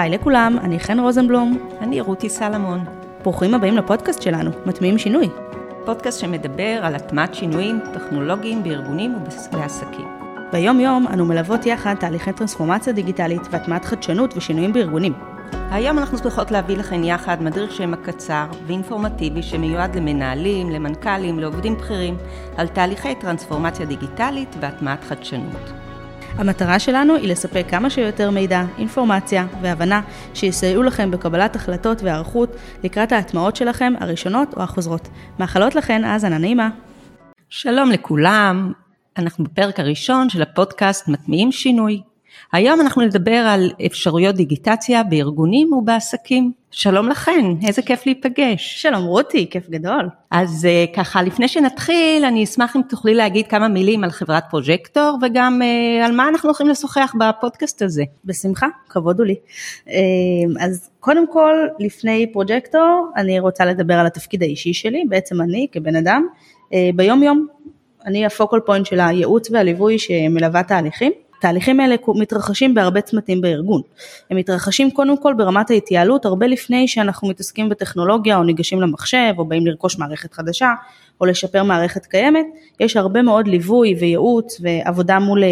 היי לכולם, אני חן רוזנבלום. אני רותי סלמון. ברוכים הבאים לפודקאסט שלנו, מטמיעים שינוי. פודקאסט שמדבר על הטמעת שינויים טכנולוגיים בארגונים ובעסקים. ביום יום אנו מלוות יחד תהליכי טרנספורמציה דיגיטלית והטמעת חדשנות ושינויים בארגונים. היום אנחנו שמחות להביא לכם יחד מדריך שם הקצר ואינפורמטיבי שמיועד למנהלים, למנכ"לים, לעובדים בכירים, על תהליכי טרנספורמציה דיגיטלית והטמעת חדשנות. המטרה שלנו היא לספק כמה שיותר מידע, אינפורמציה והבנה שיסייעו לכם בקבלת החלטות והיערכות לקראת ההטמעות שלכם הראשונות או החוזרות. מאחלות לכן האזנה נעימה. שלום לכולם, אנחנו בפרק הראשון של הפודקאסט מטמיעים שינוי. היום אנחנו נדבר על אפשרויות דיגיטציה בארגונים ובעסקים. שלום לכן, איזה כיף להיפגש. שלום רותי, כיף גדול. אז אה, ככה, לפני שנתחיל, אני אשמח אם תוכלי להגיד כמה מילים על חברת פרוג'קטור, וגם אה, על מה אנחנו הולכים לשוחח בפודקאסט הזה. בשמחה, כבוד הוא לי. אה, אז קודם כל, לפני פרוג'קטור, אני רוצה לדבר על התפקיד האישי שלי, בעצם אני כבן אדם, ביום יום. אני ה focal point של הייעוץ והליווי שמלווה תהליכים. התהליכים האלה מתרחשים בהרבה צמתים בארגון. הם מתרחשים קודם כל ברמת ההתייעלות הרבה לפני שאנחנו מתעסקים בטכנולוגיה או ניגשים למחשב או באים לרכוש מערכת חדשה או לשפר מערכת קיימת, יש הרבה מאוד ליווי וייעוץ ועבודה מול אה,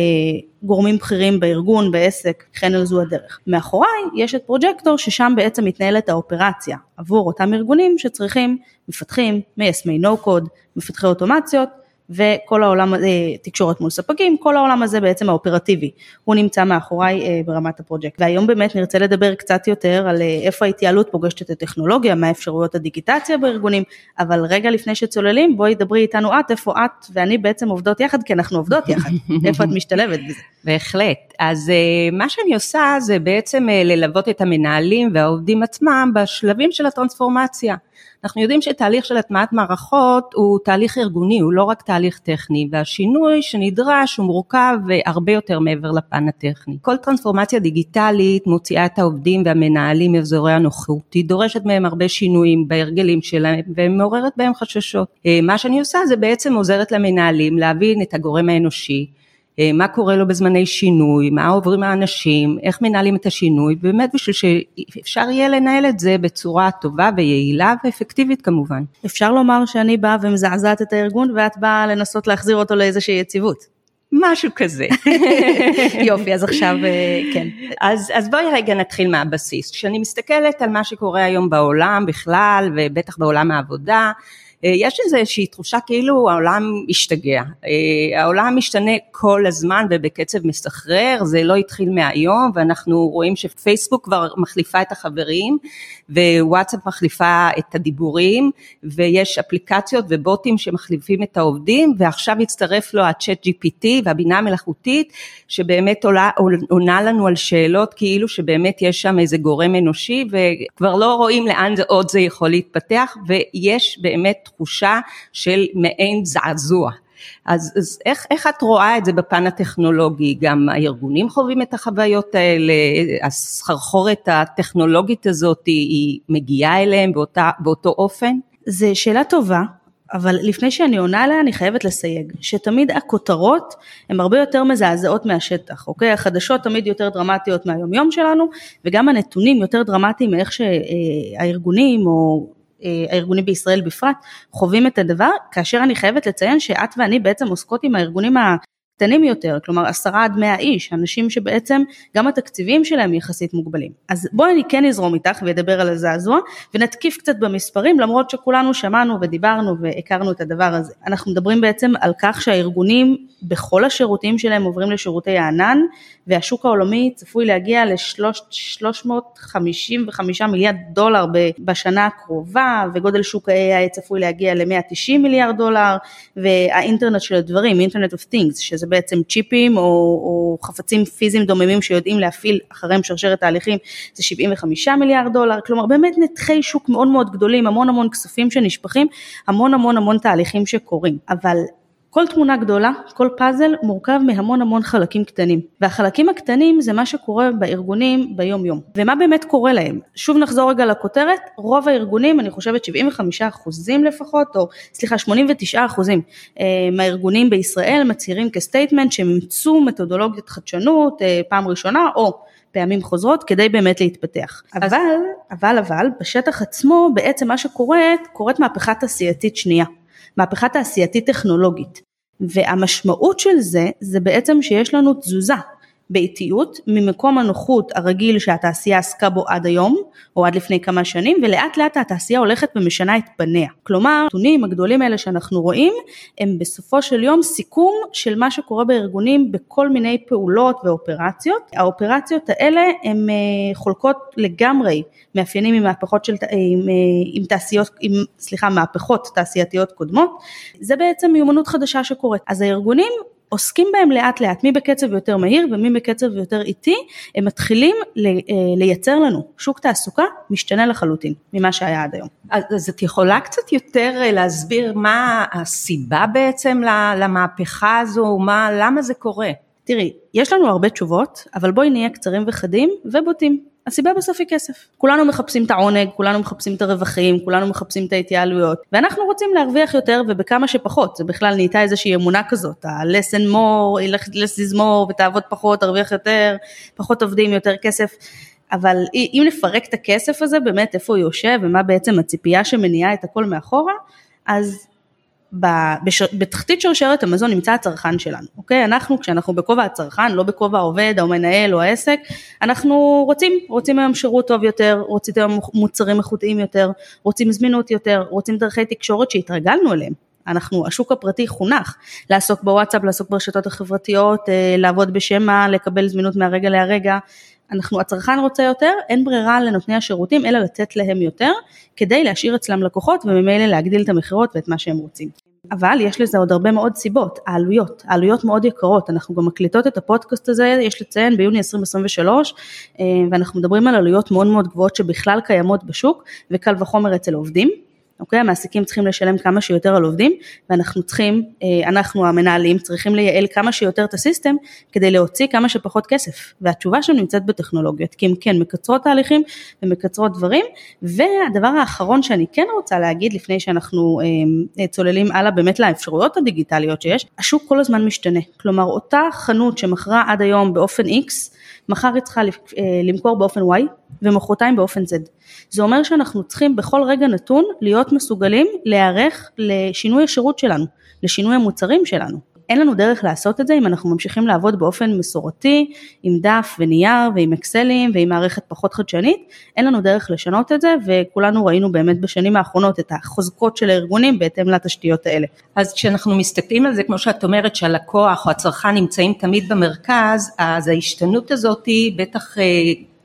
גורמים בכירים בארגון, בעסק, וכן על זו הדרך. מאחוריי יש את פרוג'קטור ששם בעצם מתנהלת האופרציה עבור אותם ארגונים שצריכים מפתחים, מיישמי נו קוד, מפתחי אוטומציות וכל העולם, הזה, תקשורת מול ספקים, כל העולם הזה בעצם האופרטיבי, הוא נמצא מאחוריי אה, ברמת הפרויקט. והיום באמת נרצה לדבר קצת יותר על אה, איפה ההתייעלות פוגשת את הטכנולוגיה, מה אפשרויות הדיגיטציה בארגונים, אבל רגע לפני שצוללים, בואי דברי איתנו את, איפה את ואני בעצם עובדות יחד, כי אנחנו עובדות יחד, איפה את משתלבת בזה. בהחלט. אז אה, מה שאני עושה זה בעצם ללוות את המנהלים והעובדים עצמם בשלבים של הטרנספורמציה. אנחנו יודעים שתהליך של הטמעת מערכות הוא תהליך ארגוני, הוא לא רק תהליך טכני, והשינוי שנדרש הוא מורכב והרבה יותר מעבר לפן הטכני. כל טרנספורמציה דיגיטלית מוציאה את העובדים והמנהלים מאזורי הנוחות, היא דורשת מהם הרבה שינויים בהרגלים שלהם ומעוררת בהם חששות. אה, מה שאני עושה זה בעצם עוזרת למנהלים להבין את הגורם האנושי, מה קורה לו בזמני שינוי, מה עוברים האנשים, איך מנהלים את השינוי, באמת בשביל שאפשר יהיה לנהל את זה בצורה טובה ויעילה ואפקטיבית כמובן. אפשר לומר שאני באה ומזעזעת את הארגון ואת באה לנסות להחזיר אותו לאיזושהי יציבות. משהו כזה. יופי, אז עכשיו אה, כן. אז, אז בואי רגע נתחיל מהבסיס. כשאני מסתכלת על מה שקורה היום בעולם בכלל, ובטח בעולם העבודה, אה, יש איזושהי תחושה כאילו העולם השתגע, אה, העולם משתנה כל הזמן ובקצב מסחרר, זה לא התחיל מהיום ואנחנו רואים שפייסבוק כבר מחליפה את החברים ווואטסאפ מחליפה את הדיבורים ויש אפליקציות ובוטים שמחליפים את העובדים ועכשיו הצטרף לו הצ'אט GPT והבינה המלאכותית שבאמת עולה, עונה לנו על שאלות כאילו שבאמת יש שם איזה גורם אנושי וכבר לא רואים לאן זה עוד זה יכול להתפתח ויש באמת תחושה של מעין זעזוע. אז, אז איך, איך את רואה את זה בפן הטכנולוגי? גם הארגונים חווים את החוויות האלה, הסחרחורת הטכנולוגית הזאת היא מגיעה אליהם באותה, באותו אופן? זו שאלה טובה, אבל לפני שאני עונה עליה אני חייבת לסייג, שתמיד הכותרות הן הרבה יותר מזעזעות מהשטח, אוקיי? החדשות תמיד יותר דרמטיות מהיומיום שלנו, וגם הנתונים יותר דרמטיים מאיך שהארגונים או הארגונים בישראל בפרט חווים את הדבר, כאשר אני חייבת לציין שאת ואני בעצם עוסקות עם הארגונים קטנים יותר, כלומר עשרה עד מאה איש, אנשים שבעצם גם התקציבים שלהם יחסית מוגבלים. אז בואי אני כן אזרום איתך ואדבר על הזעזוע ונתקיף קצת במספרים למרות שכולנו שמענו ודיברנו והכרנו את הדבר הזה. אנחנו מדברים בעצם על כך שהארגונים בכל השירותים שלהם עוברים לשירותי הענן והשוק העולמי צפוי להגיע ל-355 מיליארד דולר בשנה הקרובה וגודל שוק ה-AI צפוי להגיע ל-190 מיליארד דולר והאינטרנט של הדברים, אינטרנט of things, שזה בעצם צ'יפים או, או חפצים פיזיים דוממים שיודעים להפעיל אחריהם שרשרת תהליכים זה 75 מיליארד דולר, כלומר באמת נתחי שוק מאוד מאוד גדולים, המון המון כספים שנשפכים, המון המון המון תהליכים שקורים, אבל כל תמונה גדולה, כל פאזל מורכב מהמון המון חלקים קטנים והחלקים הקטנים זה מה שקורה בארגונים ביום יום ומה באמת קורה להם. שוב נחזור רגע לכותרת, רוב הארגונים אני חושבת 75 אחוזים לפחות או סליחה 89 אחוזים אה, מהארגונים בישראל מצהירים כסטייטמנט שהם אימצו מתודולוגיות חדשנות אה, פעם ראשונה או פעמים חוזרות כדי באמת להתפתח. אז... אבל, אבל, אבל, בשטח עצמו בעצם מה שקורית, קורית מהפכה תעשייתית שנייה, מהפכה תעשייתית טכנולוגית. והמשמעות של זה, זה בעצם שיש לנו תזוזה. באיטיות ממקום הנוחות הרגיל שהתעשייה עסקה בו עד היום או עד לפני כמה שנים ולאט לאט התעשייה הולכת ומשנה את פניה. כלומר הנתונים הגדולים האלה שאנחנו רואים הם בסופו של יום סיכום של מה שקורה בארגונים בכל מיני פעולות ואופרציות. האופרציות האלה הן אה, חולקות לגמרי מאפיינים עם מהפכות של, אה, עם, אה, עם תעשיות, עם, סליחה, מהפכות תעשייתיות קודמות. זה בעצם מיומנות חדשה שקורית. אז הארגונים עוסקים בהם לאט לאט, מי בקצב יותר מהיר ומי בקצב יותר איטי, הם מתחילים אה, לייצר לנו שוק תעסוקה משתנה לחלוטין ממה שהיה עד היום. אז, אז את יכולה קצת יותר אה, להסביר מה הסיבה בעצם למהפכה הזו, מה, למה זה קורה? תראי, יש לנו הרבה תשובות, אבל בואי נהיה קצרים וחדים ובוטים. הסיבה בסוף היא כסף. כולנו מחפשים את העונג, כולנו מחפשים את הרווחים, כולנו מחפשים את ההתייעלויות, ואנחנו רוצים להרוויח יותר ובכמה שפחות, זה בכלל נהייתה איזושהי אמונה כזאת, ה-less and more, less is more, ותעבוד פחות, תרוויח יותר, פחות עובדים, יותר כסף. אבל אם נפרק את הכסף הזה, באמת איפה הוא יושב ומה בעצם הציפייה שמניעה את הכל מאחורה, אז בתחתית שרשרת המזון נמצא הצרכן שלנו, אוקיי? אנחנו כשאנחנו בכובע הצרכן, לא בכובע העובד, המנהל או העסק, אנחנו רוצים, רוצים היום שירות טוב יותר, רוצים היום מוצרים איכותיים יותר, רוצים זמינות יותר, רוצים דרכי תקשורת שהתרגלנו אליהם. אנחנו, השוק הפרטי חונך לעסוק בוואטסאפ, לעסוק ברשתות החברתיות, אה, לעבוד בשמע, לקבל זמינות מהרגע להרגע. אנחנו, הצרכן רוצה יותר, אין ברירה לנותני השירותים אלא לתת להם יותר, כדי להשאיר אצלם לקוחות וממילא להגדיל את המכירות ואת מה שהם רוצים. אבל יש לזה עוד הרבה מאוד סיבות, העלויות, העלויות מאוד יקרות, אנחנו גם מקליטות את הפודקאסט הזה, יש לציין ביוני 2023, אה, ואנחנו מדברים על עלויות מאוד מאוד גבוהות שבכלל קיימות בשוק, וקל וחומר אצל עובדים. אוקיי? המעסיקים צריכים לשלם כמה שיותר על עובדים, ואנחנו צריכים, אה, אנחנו המנהלים צריכים לייעל כמה שיותר את הסיסטם, כדי להוציא כמה שפחות כסף. והתשובה שם נמצאת בטכנולוגיות, כי הם כן מקצרות תהליכים ומקצרות דברים. והדבר האחרון שאני כן רוצה להגיד, לפני שאנחנו אה, צוללים הלאה באמת לאפשרויות הדיגיטליות שיש, השוק כל הזמן משתנה. כלומר, אותה חנות שמכרה עד היום באופן X, מחר היא צריכה אה, למכור באופן Y ומחרתיים באופן Z. זה אומר שאנחנו צריכים בכל רגע נתון להיות מסוגלים להיערך לשינוי השירות שלנו, לשינוי המוצרים שלנו. אין לנו דרך לעשות את זה אם אנחנו ממשיכים לעבוד באופן מסורתי, עם דף ונייר ועם אקסלים ועם מערכת פחות חדשנית, אין לנו דרך לשנות את זה וכולנו ראינו באמת בשנים האחרונות את החוזקות של הארגונים בהתאם לתשתיות האלה. אז כשאנחנו מסתכלים על זה, כמו שאת אומרת שהלקוח או הצרכן נמצאים תמיד במרכז, אז ההשתנות הזאת היא בטח אה,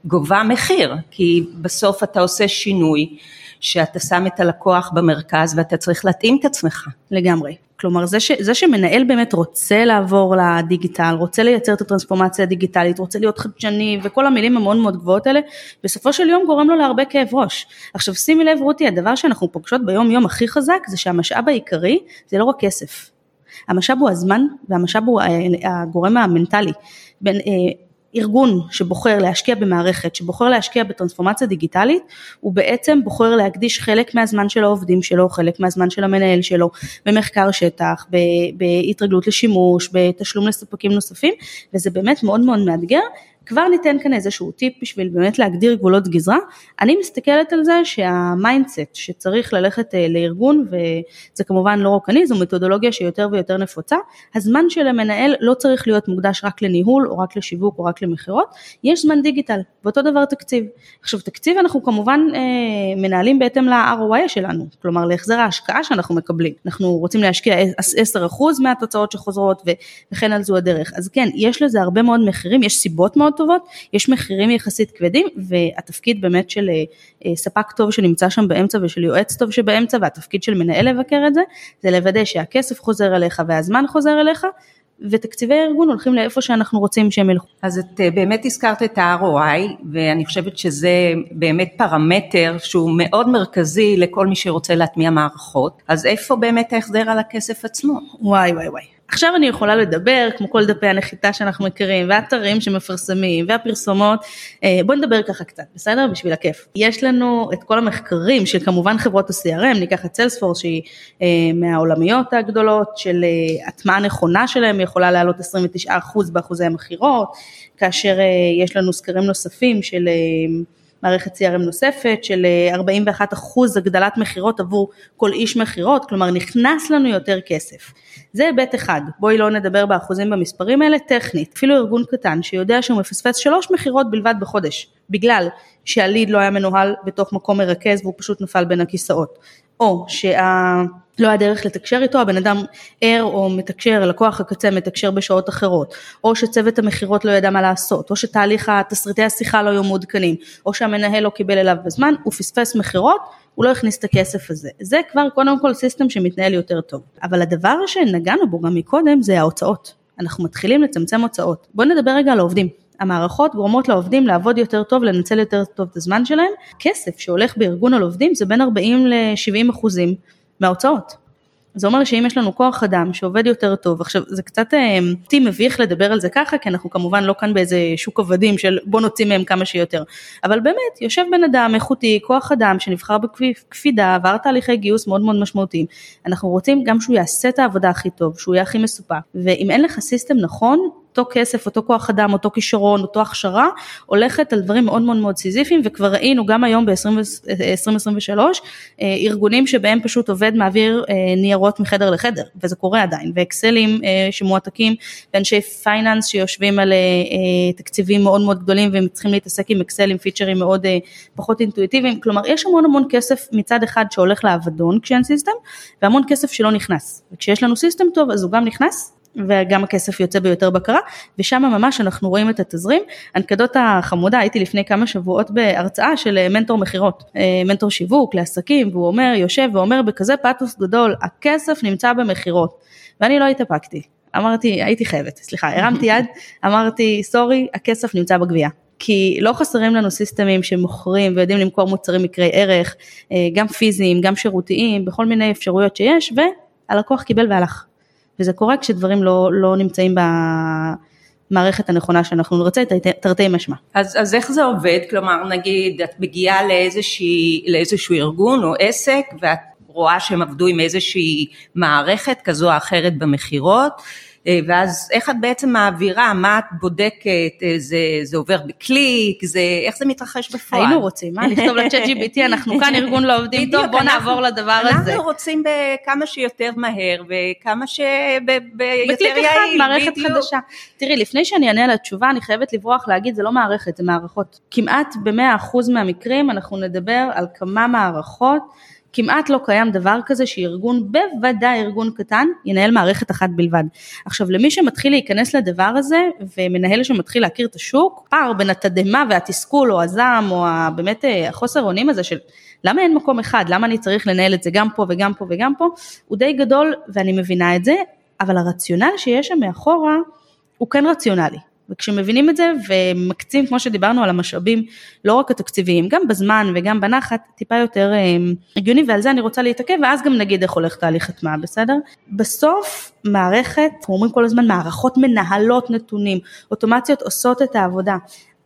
גובה מחיר, כי בסוף אתה עושה שינוי. שאתה שם את הלקוח במרכז ואתה צריך להתאים את עצמך. לגמרי. כלומר זה, ש, זה שמנהל באמת רוצה לעבור לדיגיטל, רוצה לייצר את הטרנספורמציה הדיגיטלית, רוצה להיות חדשני וכל המילים המאוד מאוד גבוהות האלה, בסופו של יום גורם לו להרבה כאב ראש. עכשיו שימי לב רותי, הדבר שאנחנו פוגשות ביום יום הכי חזק זה שהמשאב העיקרי זה לא רק כסף. המשאב הוא הזמן והמשאב הוא הגורם המנטלי. בין, אה, ארגון שבוחר להשקיע במערכת, שבוחר להשקיע בטרנספורמציה דיגיטלית, הוא בעצם בוחר להקדיש חלק מהזמן של העובדים שלו, חלק מהזמן של המנהל שלו, במחקר שטח, בהתרגלות לשימוש, בתשלום לספקים נוספים, וזה באמת מאוד מאוד מאתגר, כבר ניתן כאן איזשהו טיפ בשביל באמת להגדיר גבולות גזרה. אני מסתכלת על זה שה mindset שצריך ללכת אה, לארגון, וזה כמובן לא רק אני, זו מתודולוגיה שיותר ויותר נפוצה, הזמן של המנהל לא צריך להיות מוקדש רק לניהול או רק לשיווק או רק למכירות, יש זמן דיגיטל, ואותו דבר תקציב. עכשיו תקציב אנחנו כמובן אה, מנהלים בהתאם ל-ROI שלנו, כלומר להחזר ההשקעה שאנחנו מקבלים. אנחנו רוצים להשקיע 10% מהתוצאות שחוזרות וכן על זו הדרך. אז כן, יש לזה הרבה מאוד מחירים, יש סיבות מאוד מאוד טובות, יש מחירים יחסית כבדים והתפקיד באמת של אה, אה, ספק טוב שנמצא שם באמצע ושל יועץ טוב שבאמצע והתפקיד של מנהל לבקר את זה, זה לוודא שהכסף חוזר אליך והזמן חוזר אליך ותקציבי הארגון הולכים לאיפה שאנחנו רוצים שהם ילכו. אז את אה, באמת הזכרת את ה-ROI ואני חושבת שזה באמת פרמטר שהוא מאוד מרכזי לכל מי שרוצה להטמיע מערכות, אז איפה באמת ההחזר על הכסף עצמו? וואי וואי וואי. עכשיו אני יכולה לדבר, כמו כל דפי הנחיתה שאנחנו מכירים, והאתרים שמפרסמים, והפרסומות, אה, בואו נדבר ככה קצת, בסדר? בשביל הכיף. יש לנו את כל המחקרים של כמובן חברות ה-CRM, ניקח את סיילספורס שהיא אה, מהעולמיות הגדולות, של אה, הטמעה נכונה שלהם יכולה לעלות 29% באחוזי המכירות, כאשר יש לנו סקרים נוספים של... מערכת CRM נוספת של 41 אחוז הגדלת מכירות עבור כל איש מכירות, כלומר נכנס לנו יותר כסף. זה היבט אחד, בואי לא נדבר באחוזים במספרים האלה, טכנית, אפילו ארגון קטן שיודע שהוא מפספס שלוש מכירות בלבד בחודש, בגלל שהליד לא היה מנוהל בתוך מקום מרכז והוא פשוט נפל בין הכיסאות, או שה... לא היה דרך לתקשר איתו, הבן אדם ער או מתקשר, לקוח הקצה מתקשר בשעות אחרות, או שצוות המכירות לא ידע מה לעשות, או שתהליך התסריטי השיחה לא היו מעודכנים, או שהמנהל לא קיבל אליו בזמן, הוא פספס מכירות, הוא לא הכניס את הכסף הזה. זה כבר קודם כל סיסטם שמתנהל יותר טוב. אבל הדבר שנגענו בו גם מקודם זה ההוצאות. אנחנו מתחילים לצמצם הוצאות. בואו נדבר רגע על העובדים. המערכות גורמות לעובדים לעבוד יותר טוב, לנצל יותר טוב את הזמן שלהם. כסף שהולך בארגון על עובדים זה בין 40 ל-70 אחוזים מההוצאות. זה אומר שאם יש לנו כוח אדם שעובד יותר טוב, עכשיו זה קצת אותי אה, מביך לדבר על זה ככה, כי אנחנו כמובן לא כאן באיזה שוק עבדים של בוא נוציא מהם כמה שיותר, אבל באמת יושב בן אדם איכותי, כוח אדם שנבחר בקפידה, עבר תהליכי גיוס מאוד מאוד משמעותיים, אנחנו רוצים גם שהוא יעשה את העבודה הכי טוב, שהוא יהיה הכי מסופק, ואם אין לך סיסטם נכון, אותו כסף, אותו כוח אדם, אותו כישרון, אותו הכשרה, הולכת על דברים מאוד מאוד מאוד סיזיפיים וכבר ראינו גם היום ב-2023 אה, ארגונים שבהם פשוט עובד מעביר אה, ניירות מחדר לחדר וזה קורה עדיין ואקסלים אה, שמועתקים ואנשי finance שיושבים על תקציבים מאוד מאוד גדולים והם צריכים להתעסק עם אקסלים features מאוד פחות אינטואיטיביים, כלומר יש המון המון כסף מצד אחד שהולך לאבדון כשאין system והמון כסף שלא נכנס. וכשיש לנו system טוב אז הוא גם נכנס וגם הכסף יוצא ביותר בקרה, ושם ממש אנחנו רואים את התזרים. אנקדוטה חמודה, הייתי לפני כמה שבועות בהרצאה של אה, מנטור מכירות, אה, מנטור שיווק לעסקים, והוא אומר, יושב ואומר בכזה פתוס גדול, הכסף נמצא במכירות, ואני לא התאפקתי. אמרתי, הייתי חייבת, סליחה, הרמתי יד, אמרתי, סורי, הכסף נמצא בגבייה. כי לא חסרים לנו סיסטמים שמוכרים ויודעים למכור מוצרים מקרי ערך, אה, גם פיזיים, גם שירותיים, בכל מיני אפשרויות שיש, והלקוח קיבל והלך. וזה קורה כשדברים לא, לא נמצאים במערכת הנכונה שאנחנו נרצה, תרתי משמע. אז, אז איך זה עובד? כלומר, נגיד, את מגיעה לאיזושהי, לאיזשהו ארגון או עסק, ואת רואה שהם עבדו עם איזושהי מערכת כזו או אחרת במכירות, ואז איך את בעצם מעבירה, מה את בודקת, אה, זה, זה עובר בקליק, זה, איך זה מתרחש בפועל? היינו רוצים, מה, לכתוב לצ'אט GBT, אנחנו כאן ארגון לא עובדים טוב, בוא נעבור לדבר הזה. אנחנו רוצים בכמה שיותר מהר וכמה שיותר יעיל. אחד, מערכת חדשה. תראי, לפני שאני אענה על התשובה, אני חייבת לברוח להגיד, זה לא מערכת, זה מערכות. כמעט ב-100% מהמקרים אנחנו נדבר על כמה מערכות. כמעט לא קיים דבר כזה שארגון, בוודאי ארגון קטן, ינהל מערכת אחת בלבד. עכשיו למי שמתחיל להיכנס לדבר הזה ומנהל שמתחיל להכיר את השוק, פער בין התדהמה והתסכול או הזעם או באמת אה, החוסר אונים הזה של למה אין מקום אחד, למה אני צריך לנהל את זה גם פה וגם פה וגם פה, הוא די גדול ואני מבינה את זה, אבל הרציונל שיש שם מאחורה הוא כן רציונלי. וכשמבינים את זה ומקצים, כמו שדיברנו על המשאבים, לא רק התקציביים, גם בזמן וגם בנחת, טיפה יותר אה, הגיוני, ועל זה אני רוצה להתעכב, ואז גם נגיד איך הולך תהליך הטמעה, בסדר? בסוף מערכת, אנחנו אומרים כל הזמן מערכות מנהלות נתונים, אוטומציות עושות את העבודה.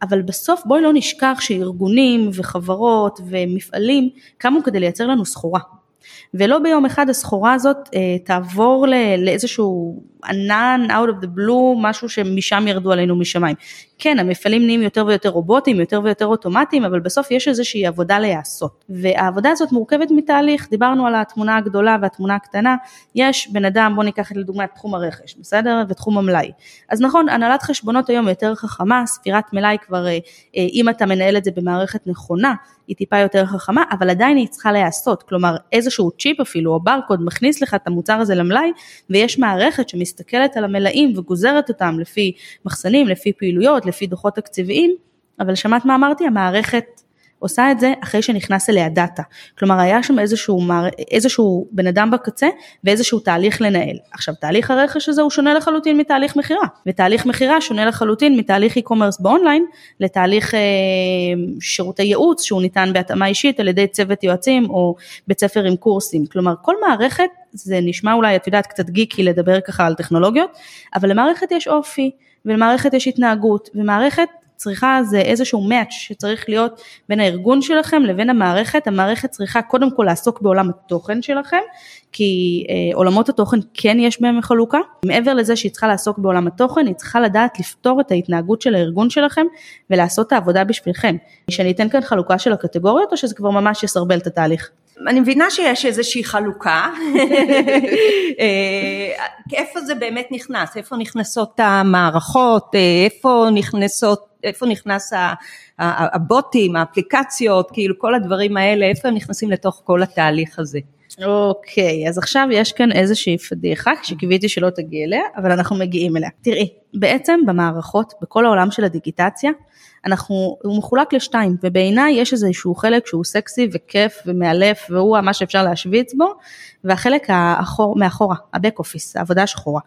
אבל בסוף בואי לא נשכח שארגונים וחברות ומפעלים קמו כדי לייצר לנו סחורה. ולא ביום אחד הסחורה הזאת אה, תעבור לאיזשהו ענן out of the blue, משהו שמשם ירדו עלינו משמיים. כן, המפעלים נהיים יותר ויותר רובוטיים, יותר ויותר אוטומטיים, אבל בסוף יש איזושהי עבודה להיעשות. והעבודה הזאת מורכבת מתהליך, דיברנו על התמונה הגדולה והתמונה הקטנה, יש בן אדם, בוא ניקח לדוגמה את תחום הרכש, בסדר? ותחום המלאי. אז נכון, הנהלת חשבונות היום יותר חכמה, ספירת מלאי כבר, אה, אה, אם אתה מנהל את זה במערכת נכונה, היא טיפה יותר חכמה, אבל עדיין היא צריכה להיעשות, כלומר איזשהו צ'יפ אפילו, או ברקוד, מכניס לך את המוצר הזה למלאי, ויש מערכת שמסתכלת על המלאים וגוזרת אותם לפי מחסנים, לפי פעילויות, לפי דוחות תקציביים, אבל שמעת מה אמרתי? המערכת עושה את זה אחרי שנכנס אליה דאטה. כלומר היה שם איזשהו, איזשהו בן אדם בקצה ואיזשהו תהליך לנהל. עכשיו תהליך הרכש הזה הוא שונה לחלוטין מתהליך מכירה, ותהליך מכירה שונה לחלוטין מתהליך e-commerce באונליין לתהליך אה, שירותי ייעוץ שהוא ניתן בהתאמה אישית על ידי צוות יועצים או בית ספר עם קורסים. כלומר כל מערכת, זה נשמע אולי את יודעת קצת גיקי לדבר ככה על טכנולוגיות, אבל למערכת יש אופי ולמערכת יש התנהגות ומערכת צריכה זה איזשהו מאץ' שצריך להיות בין הארגון שלכם לבין המערכת, המערכת צריכה קודם כל לעסוק בעולם התוכן שלכם, כי אה, עולמות התוכן כן יש בהם חלוקה, מעבר לזה שהיא צריכה לעסוק בעולם התוכן, היא צריכה לדעת לפתור את ההתנהגות של הארגון שלכם ולעשות את העבודה בשבילכם. שאני אתן כאן חלוקה של הקטגוריות או שזה כבר ממש יסרבל את התהליך? אני מבינה שיש איזושהי חלוקה, אה, איפה זה באמת נכנס, איפה נכנסות המערכות, אה, איפה נכנסות איפה נכנס הבוטים, האפליקציות, כאילו כל הדברים האלה, איפה הם נכנסים לתוך כל התהליך הזה. אוקיי, okay, אז עכשיו יש כאן איזושהי פדיחה שקיוויתי שלא תגיע אליה, אבל אנחנו מגיעים אליה. תראי, בעצם במערכות, בכל העולם של הדיגיטציה, אנחנו, הוא מחולק לשתיים, ובעיניי יש איזשהו חלק שהוא סקסי וכיף ומאלף, והוא מה שאפשר להשוויץ בו, והחלק האחור, מאחורה, ה-back office, העבודה השחורה.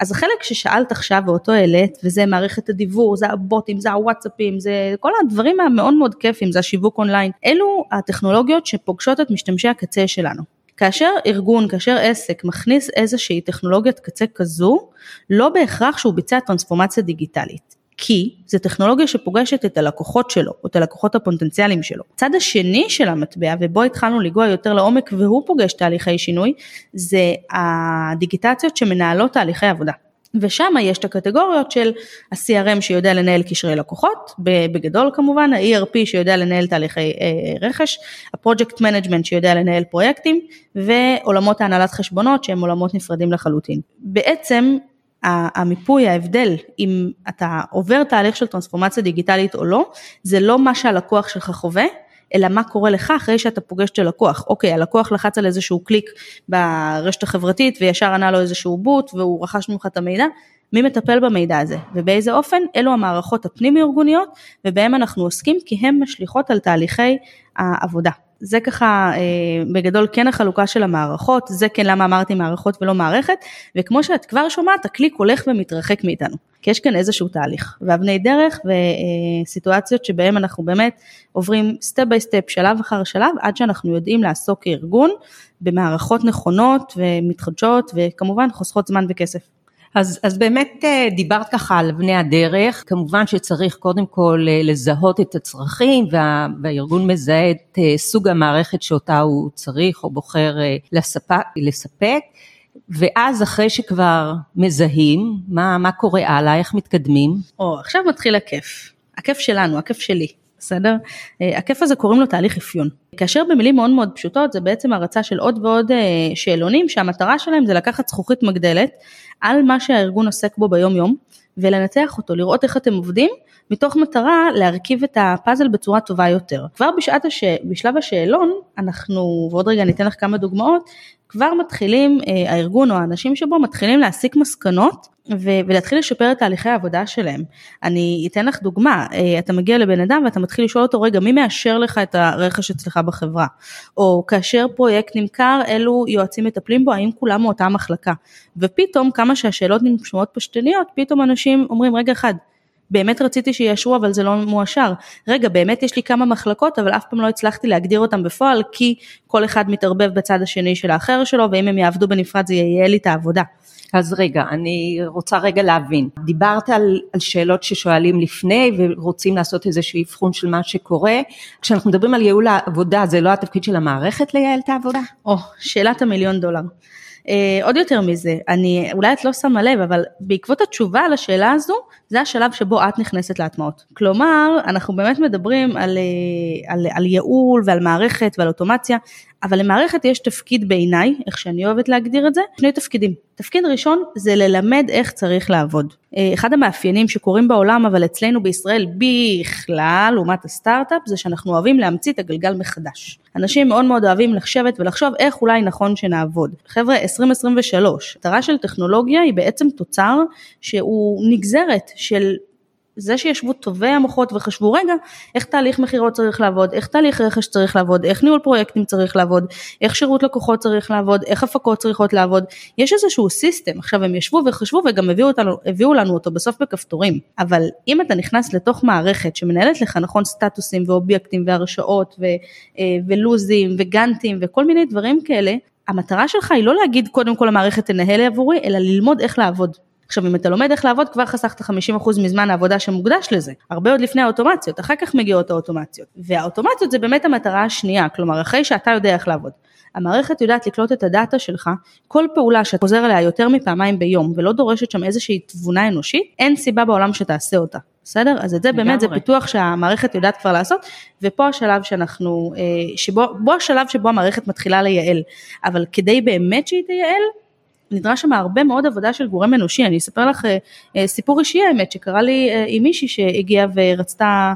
אז החלק ששאלת עכשיו ואותו העלית, וזה מערכת הדיבור, זה הבוטים, זה הוואטסאפים, זה כל הדברים המאוד מאוד כיפים, זה השיווק אונליין, אלו הטכנולוגיות שפוגשות את משתמשי הקצה שלנו. כאשר ארגון, כאשר עסק מכניס איזושהי טכנולוגיית קצה כזו, לא בהכרח שהוא ביצע טרנספורמציה דיגיטלית. כי זה טכנולוגיה שפוגשת את הלקוחות שלו, או את הלקוחות הפוטנציאליים שלו. צד השני של המטבע, ובו התחלנו לנגוע יותר לעומק והוא פוגש תהליכי שינוי, זה הדיגיטציות שמנהלות תהליכי עבודה. ושם יש את הקטגוריות של ה-CRM שיודע לנהל קשרי לקוחות, בגדול כמובן, ה-ERP שיודע לנהל תהליכי אה, רכש, ה-Project Management שיודע לנהל פרויקטים, ועולמות ההנהלת חשבונות שהם עולמות נפרדים לחלוטין. בעצם המיפוי, ההבדל אם אתה עובר תהליך של טרנספורמציה דיגיטלית או לא, זה לא מה שהלקוח שלך חווה, אלא מה קורה לך אחרי שאתה פוגש את הלקוח. אוקיי, הלקוח לחץ על איזשהו קליק ברשת החברתית וישר ענה לו איזשהו בוט והוא רכש ממך את המידע, מי מטפל במידע הזה ובאיזה אופן, אלו המערכות הפנים ארגוניות ובהם אנחנו עוסקים כי הן משליכות על תהליכי העבודה. זה ככה אה, בגדול כן החלוקה של המערכות, זה כן למה אמרתי מערכות ולא מערכת, וכמו שאת כבר שומעת, הקליק הולך ומתרחק מאיתנו, כי יש כאן איזשהו תהליך, ואבני דרך וסיטואציות שבהם אנחנו באמת עוברים step by step, שלב אחר שלב, עד שאנחנו יודעים לעסוק כארגון במערכות נכונות ומתחדשות, וכמובן חוסכות זמן וכסף. אז, אז באמת אה, דיברת ככה על אבני הדרך, כמובן שצריך קודם כל אה, לזהות את הצרכים וה, והארגון מזהה את אה, סוג המערכת שאותה הוא צריך או בוחר לספק, לספק ואז אחרי שכבר מזהים, מה, מה קורה הלאה, איך מתקדמים? או, עכשיו מתחיל הכיף, הכיף שלנו, הכיף שלי. בסדר? הכיף הזה קוראים לו תהליך אפיון. כאשר במילים מאוד מאוד פשוטות זה בעצם הרצה של עוד ועוד שאלונים שהמטרה שלהם זה לקחת זכוכית מגדלת על מה שהארגון עוסק בו ביום יום ולנתח אותו, לראות איך אתם עובדים, מתוך מטרה להרכיב את הפאזל בצורה טובה יותר. כבר בשעת הש... בשלב השאלון, אנחנו, ועוד רגע ניתן לך כמה דוגמאות, כבר מתחילים, אה, הארגון או האנשים שבו מתחילים להסיק מסקנות ו- ולהתחיל לשפר את תהליכי העבודה שלהם. אני אתן לך דוגמה, אה, אתה מגיע לבן אדם ואתה מתחיל לשאול אותו, רגע, מי מאשר לך את הרכש אצלך בחברה? או כאשר פרויקט נמכר, אילו יועצים מטפלים בו, האם כולם מאותה מחלקה? ופתאום, כמה שהשאלות נשמעות פשטניות, פתאום אנשים אומרים, רגע אחד, באמת רציתי שיאשרו אבל זה לא מואשר. רגע, באמת יש לי כמה מחלקות אבל אף פעם לא הצלחתי להגדיר אותם בפועל כי כל אחד מתערבב בצד השני של האחר שלו ואם הם יעבדו בנפרד זה ייעל לי את העבודה. אז רגע, אני רוצה רגע להבין. דיברת על, על שאלות ששואלים לפני ורוצים לעשות איזשהו אבחון של מה שקורה. כשאנחנו מדברים על ייעול העבודה, זה לא התפקיד של המערכת לייעל את העבודה? או, שאלת המיליון דולר. Uh, עוד יותר מזה, אני, אולי את לא שמה לב, אבל בעקבות התשובה לשאלה הזו, זה השלב שבו את נכנסת להטמעות. כלומר, אנחנו באמת מדברים על, uh, על, על ייעול ועל מערכת ועל אוטומציה, אבל למערכת יש תפקיד בעיניי, איך שאני אוהבת להגדיר את זה, שני תפקידים. תפקיד ראשון זה ללמד איך צריך לעבוד. אה, אחד המאפיינים שקורים בעולם, אבל אצלנו בישראל בכלל, לעומת הסטארט-אפ, זה שאנחנו אוהבים להמציא את הגלגל מחדש. אנשים מאוד מאוד אוהבים לשבת ולחשוב איך אולי נכון שנעבוד. חבר'ה, 2023, מטרה של טכנולוגיה היא בעצם תוצר שהוא נגזרת של זה שישבו טובי המוחות וחשבו רגע איך תהליך מכירות צריך לעבוד, איך תהליך רכש צריך לעבוד, איך ניהול פרויקטים צריך לעבוד, איך שירות לקוחות צריך לעבוד, איך הפקות צריכות לעבוד, יש איזשהו סיסטם, עכשיו הם ישבו וחשבו וגם הביאו, אותנו, הביאו לנו אותו בסוף בכפתורים, אבל אם אתה נכנס לתוך מערכת שמנהלת לך נכון סטטוסים ואובייקטים והרשאות ו, אה, ולוזים וגאנטים וכל מיני דברים כאלה, המטרה שלך היא לא להגיד קודם כל המערכת תנהל עבורי, אלא ללמוד איך לעבוד. עכשיו אם אתה לומד איך לעבוד כבר חסכת 50% מזמן העבודה שמוקדש לזה, הרבה עוד לפני האוטומציות, אחר כך מגיעות האוטומציות. והאוטומציות זה באמת המטרה השנייה, כלומר אחרי שאתה יודע איך לעבוד. המערכת יודעת לקלוט את הדאטה שלך, כל פעולה שאת חוזר אליה יותר מפעמיים ביום ולא דורשת שם איזושהי תבונה אנושית, אין סיבה בעולם שתעשה אותה. בסדר? אז את זה באמת זה פיתוח שהמערכת יודעת כבר לעשות, ופה השלב שאנחנו, אה, שבו, בו השלב שבו המערכת מתחילה לייעל, אבל כדי באמת שהיא תייעל, נדרש שם הרבה מאוד עבודה של גורם אנושי, אני אספר לך אה, אה, סיפור אישי האמת שקרה לי אה, עם מישהי שהגיעה ורצתה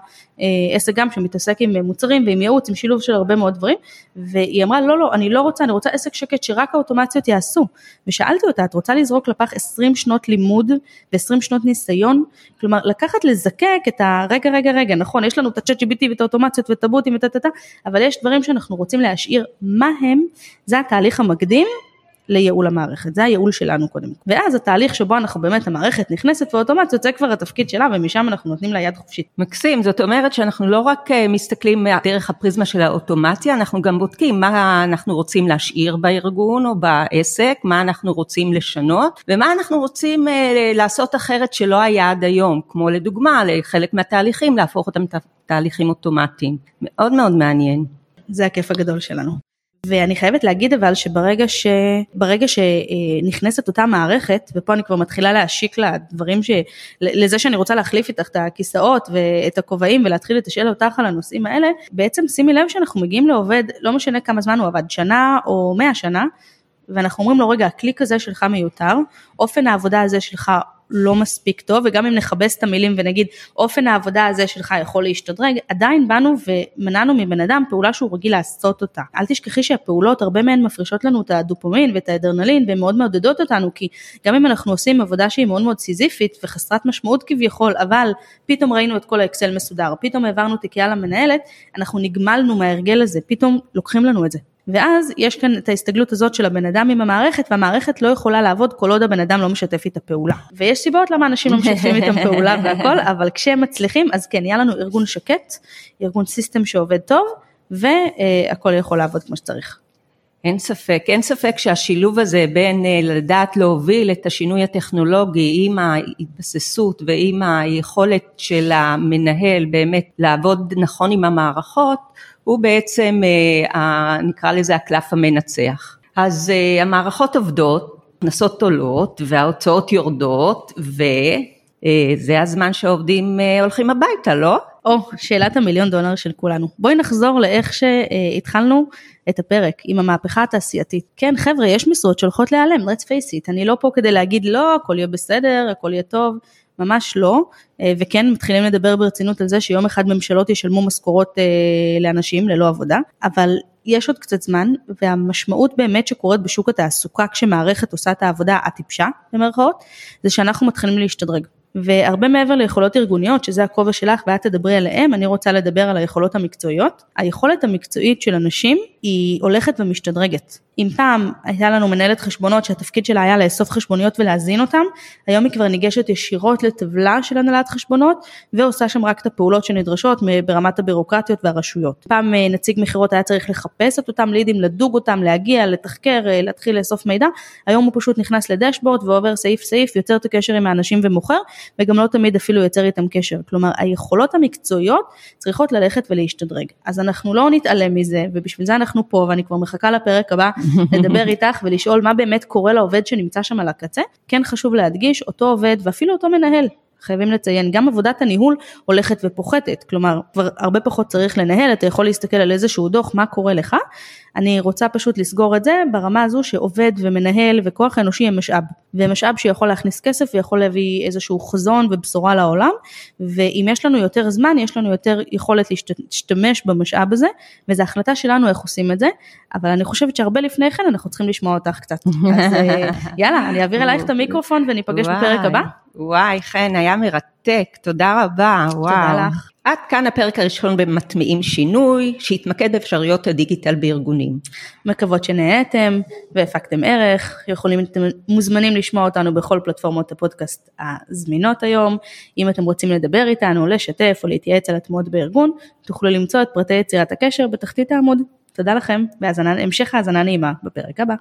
עסק גם שמתעסק עם מוצרים ועם ייעוץ, עם שילוב של הרבה מאוד דברים, והיא אמרה לא לא אני לא רוצה, אני רוצה עסק שקט שרק האוטומציות יעשו, ושאלתי אותה את רוצה לזרוק לפח 20 שנות לימוד ו-20 שנות ניסיון, כלומר לקחת לזקק את הרגע רגע רגע נכון יש לנו את הצ'אט GPT ואת האוטומציות ואת הבוטים ואת אבל יש דברים שאנחנו רוצים להשאיר. מה הם, זה התהליך המקדים לייעול המערכת, זה הייעול שלנו קודם. ואז התהליך שבו אנחנו באמת, המערכת נכנסת ואוטומציות, זה כבר התפקיד שלה ומשם אנחנו נותנים לה יד חופשית. מקסים, זאת אומרת שאנחנו לא רק אה, מסתכלים דרך הפריזמה של האוטומציה, אנחנו גם בודקים מה אנחנו רוצים להשאיר בארגון או בעסק, מה אנחנו רוצים לשנות, ומה אנחנו רוצים אה, לעשות אחרת שלא היה עד היום, כמו לדוגמה, לחלק מהתהליכים להפוך אותם תהליכים אוטומטיים. מאוד מאוד מעניין. זה הכיף הגדול שלנו. ואני חייבת להגיד אבל שברגע ש... ברגע שנכנסת אותה מערכת, ופה אני כבר מתחילה להשיק לדברים ש... לזה שאני רוצה להחליף איתך את הכיסאות ואת הכובעים ולהתחיל לתשאל אותך על הנושאים האלה, בעצם שימי לב שאנחנו מגיעים לעובד, לא משנה כמה זמן הוא עבד, שנה או מאה שנה, ואנחנו אומרים לו רגע הקליק הזה שלך מיותר, אופן העבודה הזה שלך לא מספיק טוב וגם אם נכבס את המילים ונגיד אופן העבודה הזה שלך יכול להשתדרג עדיין באנו ומנענו מבן אדם פעולה שהוא רגיל לעשות אותה. אל תשכחי שהפעולות הרבה מהן מפרישות לנו את הדופומין ואת האדרנלין והן מאוד מעודדות אותנו כי גם אם אנחנו עושים עבודה שהיא מאוד מאוד סיזיפית וחסרת משמעות כביכול אבל פתאום ראינו את כל האקסל מסודר פתאום העברנו תיקייה למנהלת אנחנו נגמלנו מההרגל הזה פתאום לוקחים לנו את זה. ואז יש כאן את ההסתגלות הזאת של הבן אדם עם המערכת והמערכת לא יכולה לעבוד כל עוד הבן אדם לא משתף איתה פעולה. ויש סיבות למה אנשים לא משתפים איתם פעולה והכל, אבל כשהם מצליחים אז כן, יהיה לנו ארגון שקט, ארגון סיסטם שעובד טוב והכל יכול לעבוד כמו שצריך. אין ספק, אין ספק שהשילוב הזה בין אה, לדעת להוביל את השינוי הטכנולוגי עם ההתבססות ועם היכולת של המנהל באמת לעבוד נכון עם המערכות הוא בעצם אה, נקרא לזה הקלף המנצח. אז אה, המערכות עובדות, הכנסות עולות וההוצאות יורדות וזה הזמן שהעובדים הולכים הביתה, לא? או, שאלת המיליון דולר של כולנו. בואי נחזור לאיך שהתחלנו את הפרק עם המהפכה התעשייתית. כן חבר'ה, יש משרות שהולכות להיעלם, let's face it, אני לא פה כדי להגיד לא, הכל יהיה בסדר, הכל יהיה טוב, ממש לא, אה, וכן מתחילים לדבר ברצינות על זה שיום אחד ממשלות ישלמו משכורות אה, לאנשים ללא עבודה, אבל יש עוד קצת זמן והמשמעות באמת שקורית בשוק התעסוקה כשמערכת עושה את העבודה הטיפשה במרכאות זה שאנחנו מתחילים להשתדרג והרבה מעבר ליכולות ארגוניות, שזה הכובע שלך ואת תדברי עליהם, אני רוצה לדבר על היכולות המקצועיות. היכולת המקצועית של אנשים היא הולכת ומשתדרגת. אם פעם הייתה לנו מנהלת חשבונות שהתפקיד שלה היה לאסוף חשבוניות ולהזין אותם, היום היא כבר ניגשת ישירות לטבלה של הנהלת חשבונות ועושה שם רק את הפעולות שנדרשות ברמת הבירוקרטיות והרשויות. פעם אה, נציג מכירות היה צריך לחפש את אותם לידים, לדוג אותם, להגיע, לתחקר, אה, להתחיל לאסוף מידע, היום הוא פשוט נכנס לדשבורד ועובר סעיף סעיף, יוצר את הקשר עם האנשים ומוכר, וגם לא תמיד אפילו יוצר איתם קשר. כלומר היכולות המקצועיות צריכות ללכת ולהשתדרג. אז אנחנו לא נתעלם מזה ובשביל זה אנחנו פה ואני כבר מחכה לפרק הבא לדבר איתך ולשאול מה באמת קורה לעובד שנמצא שם על הקצה. כן חשוב להדגיש, אותו עובד ואפילו אותו מנהל, חייבים לציין, גם עבודת הניהול הולכת ופוחתת, כלומר כבר הרבה פחות צריך לנהל, אתה יכול להסתכל על איזשהו דוח מה קורה לך, אני רוצה פשוט לסגור את זה ברמה הזו שעובד ומנהל וכוח אנושי הם משאב, ומשאב שיכול להכניס כסף ויכול להביא איזשהו חזון ובשורה לעולם, ואם יש לנו יותר זמן יש לנו יותר יכולת להשתמש במשאב הזה, וזו החלטה שלנו איך עושים את זה, אבל אני חושבת שהרבה לפני כן אנחנו צריכים לשמוע אותך קצת, אז אה, יאללה אני אעביר אלייך את המיקרופון וניפגש בפרק הבא. וואי, חן, היה מרתק, תודה רבה, וואו. תודה לך. עד כאן הפרק הראשון במטמיעים שינוי, שהתמקד באפשרויות הדיגיטל בארגונים. מקוות שנהייתם והפקתם ערך, יכולים, אתם מוזמנים לשמוע אותנו בכל פלטפורמות הפודקאסט הזמינות היום. אם אתם רוצים לדבר איתנו, לשתף או להתייעץ על התמונות בארגון, תוכלו למצוא את פרטי יצירת הקשר בתחתית העמוד. תודה לכם, והמשך האזנה נעימה בפרק הבא.